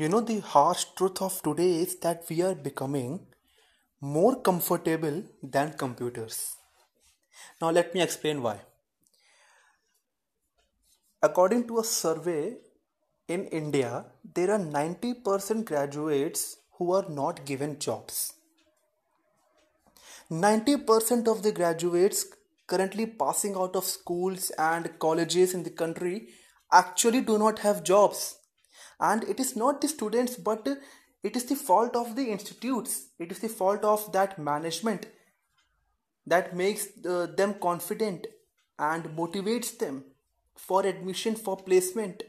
You know, the harsh truth of today is that we are becoming more comfortable than computers. Now, let me explain why. According to a survey in India, there are 90% graduates who are not given jobs. 90% of the graduates currently passing out of schools and colleges in the country actually do not have jobs and it is not the students but it is the fault of the institutes. It is the fault of that management that makes uh, them confident and motivates them for admission for placement.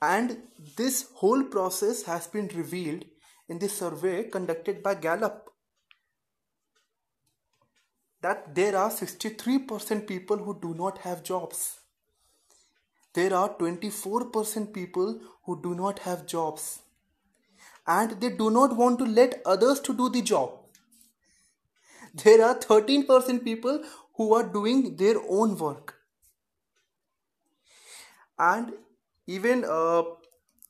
And this whole process has been revealed in the survey conducted by gallup that there are 63% people who do not have jobs there are 24% people who do not have jobs. And they do not want to let others to do the job. There are 13% people who are doing their own work. And even uh,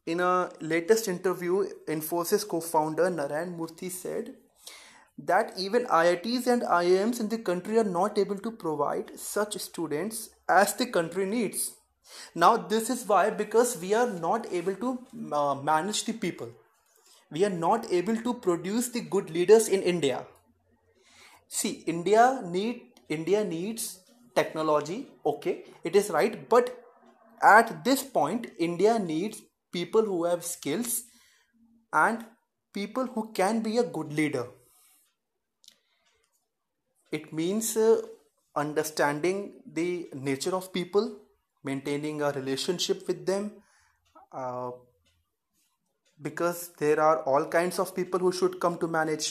in a latest interview infosys co-founder narayan murthy said that even IITs and IIMs in the country are not able to provide such students as the country needs. Now, this is why because we are not able to uh, manage the people, we are not able to produce the good leaders in India. See, India need India needs technology. Okay, it is right, but at this point, India needs people who have skills and people who can be a good leader. It means uh, understanding the nature of people maintaining a relationship with them uh, because there are all kinds of people who should come to manage.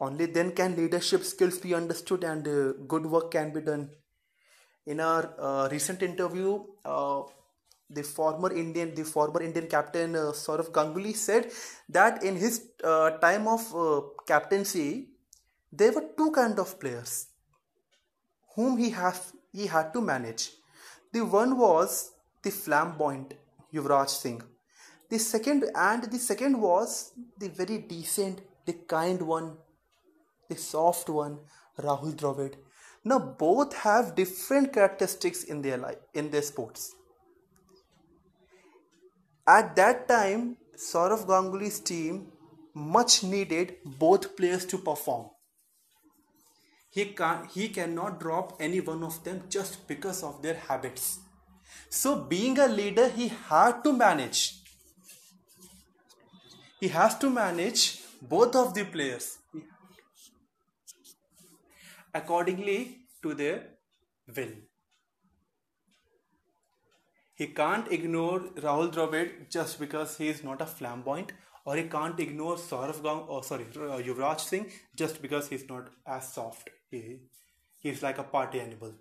Only then can leadership skills be understood and uh, good work can be done. In our uh, recent interview uh, the former indian the former indian captain uh, sourav ganguly said that in his uh, time of uh, captaincy there were two kind of players whom he has he had to manage. The one was the flamboyant Yuvraj Singh. The second and the second was the very decent, the kind one, the soft one, Rahul Dravid. Now both have different characteristics in their life in their sports. At that time, Sourav Ganguly's team much needed both players to perform he can he cannot drop any one of them just because of their habits. So being a leader he had to manage. He has to manage both of the players. Accordingly to their will. He can't ignore Rahul Dravid just because he is not a flamboyant or he can't ignore Sourav Gang or sorry Yuvraj Singh just because he's not as soft he, he's like a party animal.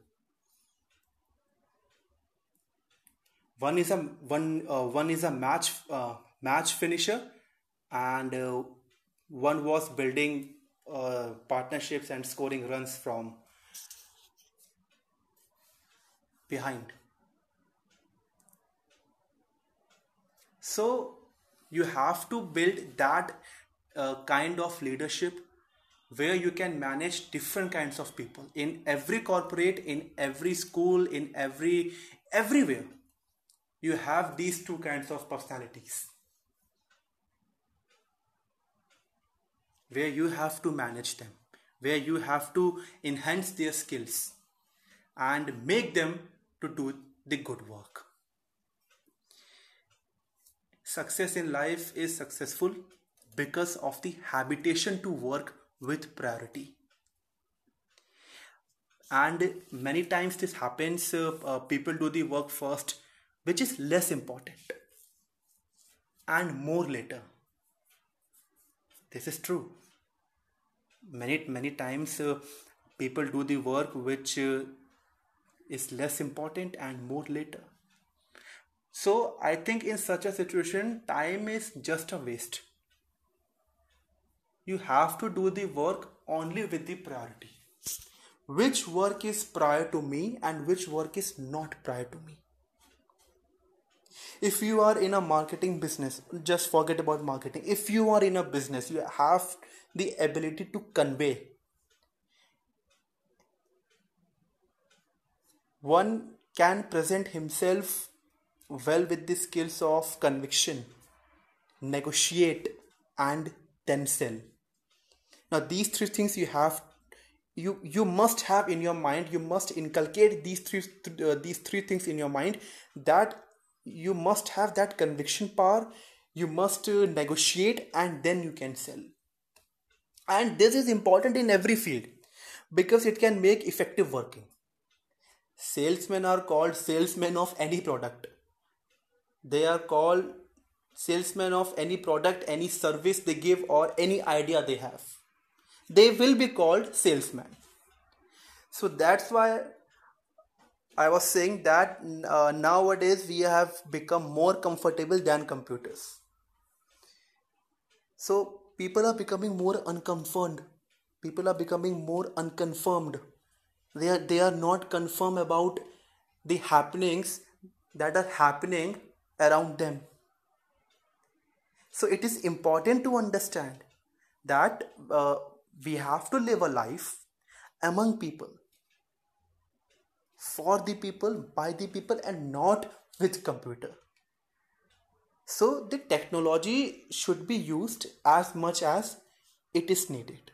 One is a one uh, one is a match uh, match finisher, and uh, one was building uh, partnerships and scoring runs from behind. So you have to build that uh, kind of leadership where you can manage different kinds of people in every corporate in every school in every everywhere. You have these two kinds of personalities where you have to manage them where you have to enhance their skills and make them to do the good work success in life is successful because of the habitation to work with priority. And many times this happens uh, uh, people do the work first which is less important and more later. This is true. Many many times uh, people do the work which uh, is less important and more later so i think in such a situation time is just a waste you have to do the work only with the priority. Which work is prior to me and which work is not prior to me. if you are in a marketing business just forget about marketing if you are in a business you have the ability to convey one can present himself well with the skills of conviction negotiate and then sell. Now these three things you have you you must have in your mind you must inculcate these three uh, these three things in your mind that you must have that conviction power you must uh, negotiate and then you can sell. And this is important in every field because it can make effective working. Salesmen are called salesmen of any product they are called salesmen of any product any service they give or any idea they have they will be called salesmen so that's why I was saying that uh, nowadays we have become more comfortable than computers. So people are becoming more unconfirmed. People are becoming more unconfirmed. They are they are not confirmed about the happenings that are happening around them. So it is important to understand that uh, we have to live a life among people for the people by the people and not with computer so the technology should be used as much as it is needed